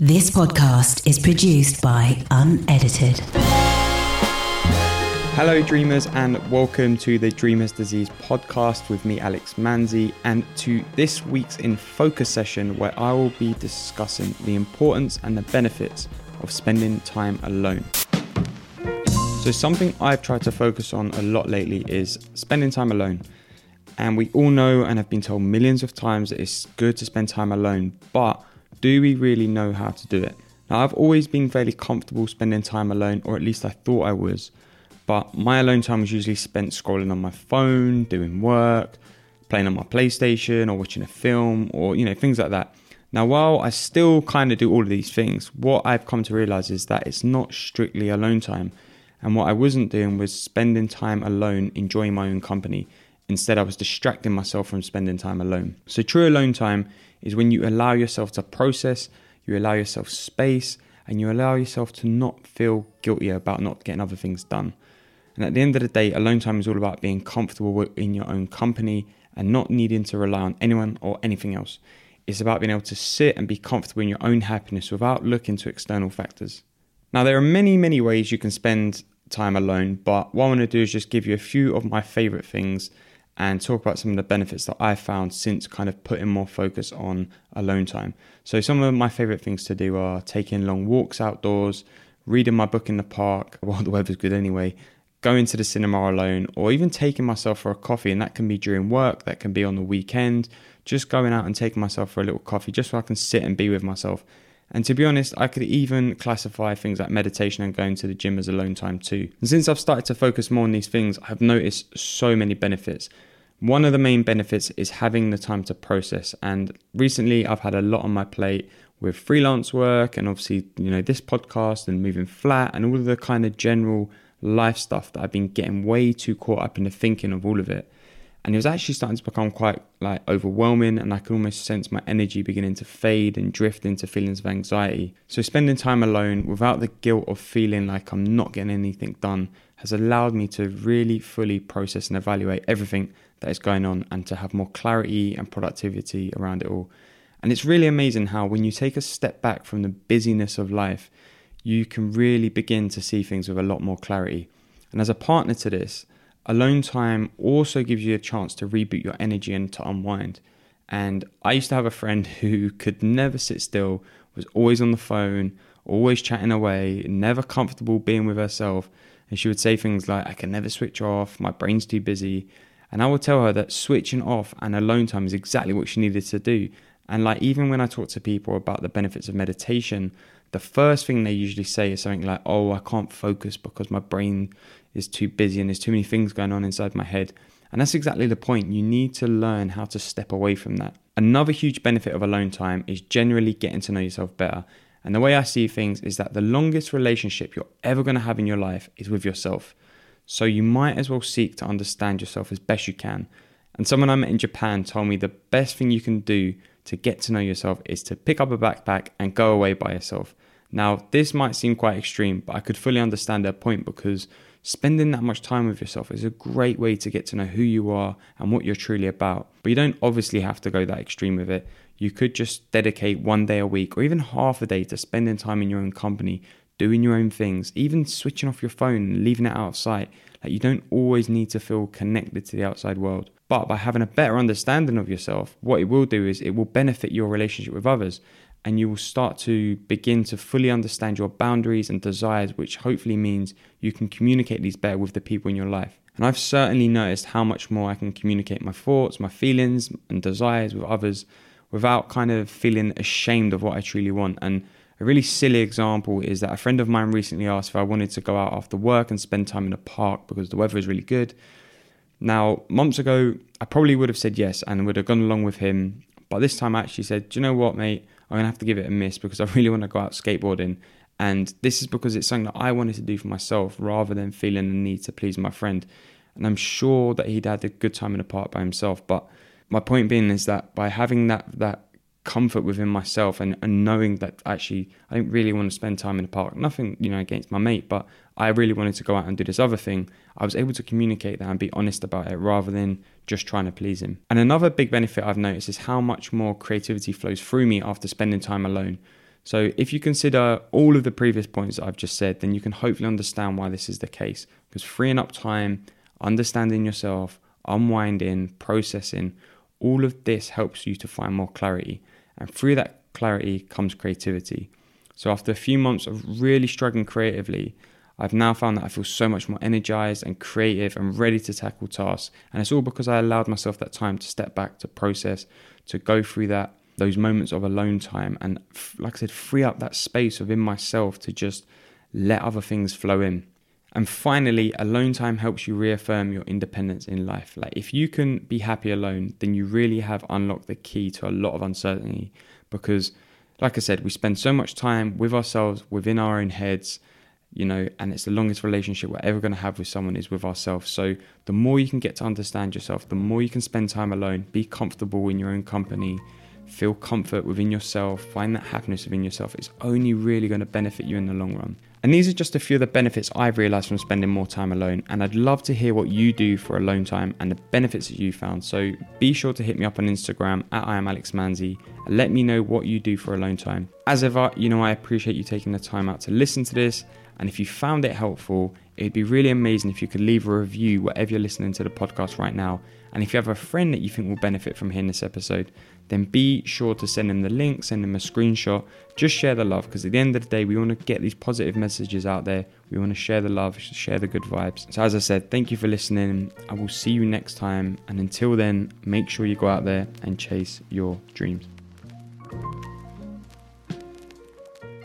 This podcast is produced by Unedited. Hello, dreamers, and welcome to the Dreamers Disease podcast with me, Alex Manzi, and to this week's In Focus session where I will be discussing the importance and the benefits of spending time alone. So, something I've tried to focus on a lot lately is spending time alone. And we all know and have been told millions of times that it's good to spend time alone, but do we really know how to do it? Now, I've always been fairly comfortable spending time alone, or at least I thought I was, but my alone time was usually spent scrolling on my phone, doing work, playing on my PlayStation, or watching a film, or you know, things like that. Now, while I still kind of do all of these things, what I've come to realize is that it's not strictly alone time. And what I wasn't doing was spending time alone, enjoying my own company. Instead, I was distracting myself from spending time alone. So, true alone time is when you allow yourself to process, you allow yourself space, and you allow yourself to not feel guilty about not getting other things done. And at the end of the day, alone time is all about being comfortable in your own company and not needing to rely on anyone or anything else. It's about being able to sit and be comfortable in your own happiness without looking to external factors. Now, there are many, many ways you can spend time alone, but what I want to do is just give you a few of my favorite things and talk about some of the benefits that I've found since kind of putting more focus on alone time. So, some of my favorite things to do are taking long walks outdoors, reading my book in the park while the weather's good anyway, going to the cinema alone, or even taking myself for a coffee. And that can be during work, that can be on the weekend, just going out and taking myself for a little coffee just so I can sit and be with myself. And to be honest, I could even classify things like meditation and going to the gym as alone time too. And since I've started to focus more on these things, I've noticed so many benefits. One of the main benefits is having the time to process. And recently, I've had a lot on my plate with freelance work and obviously, you know, this podcast and moving flat and all of the kind of general life stuff that I've been getting way too caught up in the thinking of all of it and it was actually starting to become quite like overwhelming and i could almost sense my energy beginning to fade and drift into feelings of anxiety. So spending time alone without the guilt of feeling like i'm not getting anything done has allowed me to really fully process and evaluate everything that is going on and to have more clarity and productivity around it all. And it's really amazing how when you take a step back from the busyness of life you can really begin to see things with a lot more clarity. And as a partner to this alone time also gives you a chance to reboot your energy and to unwind. And I used to have a friend who could never sit still, was always on the phone, always chatting away, never comfortable being with herself. And she would say things like, I can never switch off, my brain's too busy. And I would tell her that switching off and alone time is exactly what she needed to do. And like, even when I talk to people about the benefits of meditation, the first thing they usually say is something like, Oh, I can't focus because my brain is too busy and there's too many things going on inside my head. And that's exactly the point. You need to learn how to step away from that. Another huge benefit of alone time is generally getting to know yourself better. And the way I see things is that the longest relationship you're ever going to have in your life is with yourself. So you might as well seek to understand yourself as best you can. And someone I met in Japan told me the best thing you can do to get to know yourself is to pick up a backpack and go away by yourself. Now, this might seem quite extreme, but I could fully understand their point because spending that much time with yourself is a great way to get to know who you are and what you're truly about. But you don't obviously have to go that extreme with it. You could just dedicate one day a week or even half a day to spending time in your own company, doing your own things, even switching off your phone and leaving it out of sight. Like you don't always need to feel connected to the outside world. But by having a better understanding of yourself, what it will do is it will benefit your relationship with others and you will start to begin to fully understand your boundaries and desires, which hopefully means you can communicate these better with the people in your life. And I've certainly noticed how much more I can communicate my thoughts, my feelings, and desires with others without kind of feeling ashamed of what I truly want. And a really silly example is that a friend of mine recently asked if I wanted to go out after work and spend time in a park because the weather is really good. Now, months ago, I probably would have said yes and would have gone along with him. But this time I actually said, Do you know what, mate? I'm gonna have to give it a miss because I really want to go out skateboarding. And this is because it's something that I wanted to do for myself rather than feeling the need to please my friend. And I'm sure that he'd had a good time in the park by himself. But my point being is that by having that that comfort within myself and, and knowing that actually I don't really want to spend time in the park. Nothing, you know, against my mate, but I really wanted to go out and do this other thing. I was able to communicate that and be honest about it rather than just trying to please him. And another big benefit I've noticed is how much more creativity flows through me after spending time alone. So, if you consider all of the previous points that I've just said, then you can hopefully understand why this is the case. Because freeing up time, understanding yourself, unwinding, processing, all of this helps you to find more clarity. And through that clarity comes creativity. So, after a few months of really struggling creatively, I've now found that I feel so much more energized and creative and ready to tackle tasks. And it's all because I allowed myself that time to step back, to process, to go through that those moments of alone time and like I said free up that space within myself to just let other things flow in. And finally, alone time helps you reaffirm your independence in life. Like if you can be happy alone, then you really have unlocked the key to a lot of uncertainty because like I said, we spend so much time with ourselves within our own heads you know, and it's the longest relationship we're ever going to have with someone is with ourselves. So the more you can get to understand yourself, the more you can spend time alone, be comfortable in your own company, feel comfort within yourself, find that happiness within yourself, it's only really going to benefit you in the long run. And these are just a few of the benefits I've realized from spending more time alone. And I'd love to hear what you do for alone time and the benefits that you found. So be sure to hit me up on Instagram at I am Alex Manzi and let me know what you do for alone time. As ever, you know, I appreciate you taking the time out to listen to this and if you found it helpful, it'd be really amazing if you could leave a review wherever you're listening to the podcast right now. And if you have a friend that you think will benefit from hearing this episode, then be sure to send them the link, send them a screenshot. Just share the love because at the end of the day, we want to get these positive messages out there. We want to share the love, share the good vibes. So, as I said, thank you for listening. I will see you next time. And until then, make sure you go out there and chase your dreams.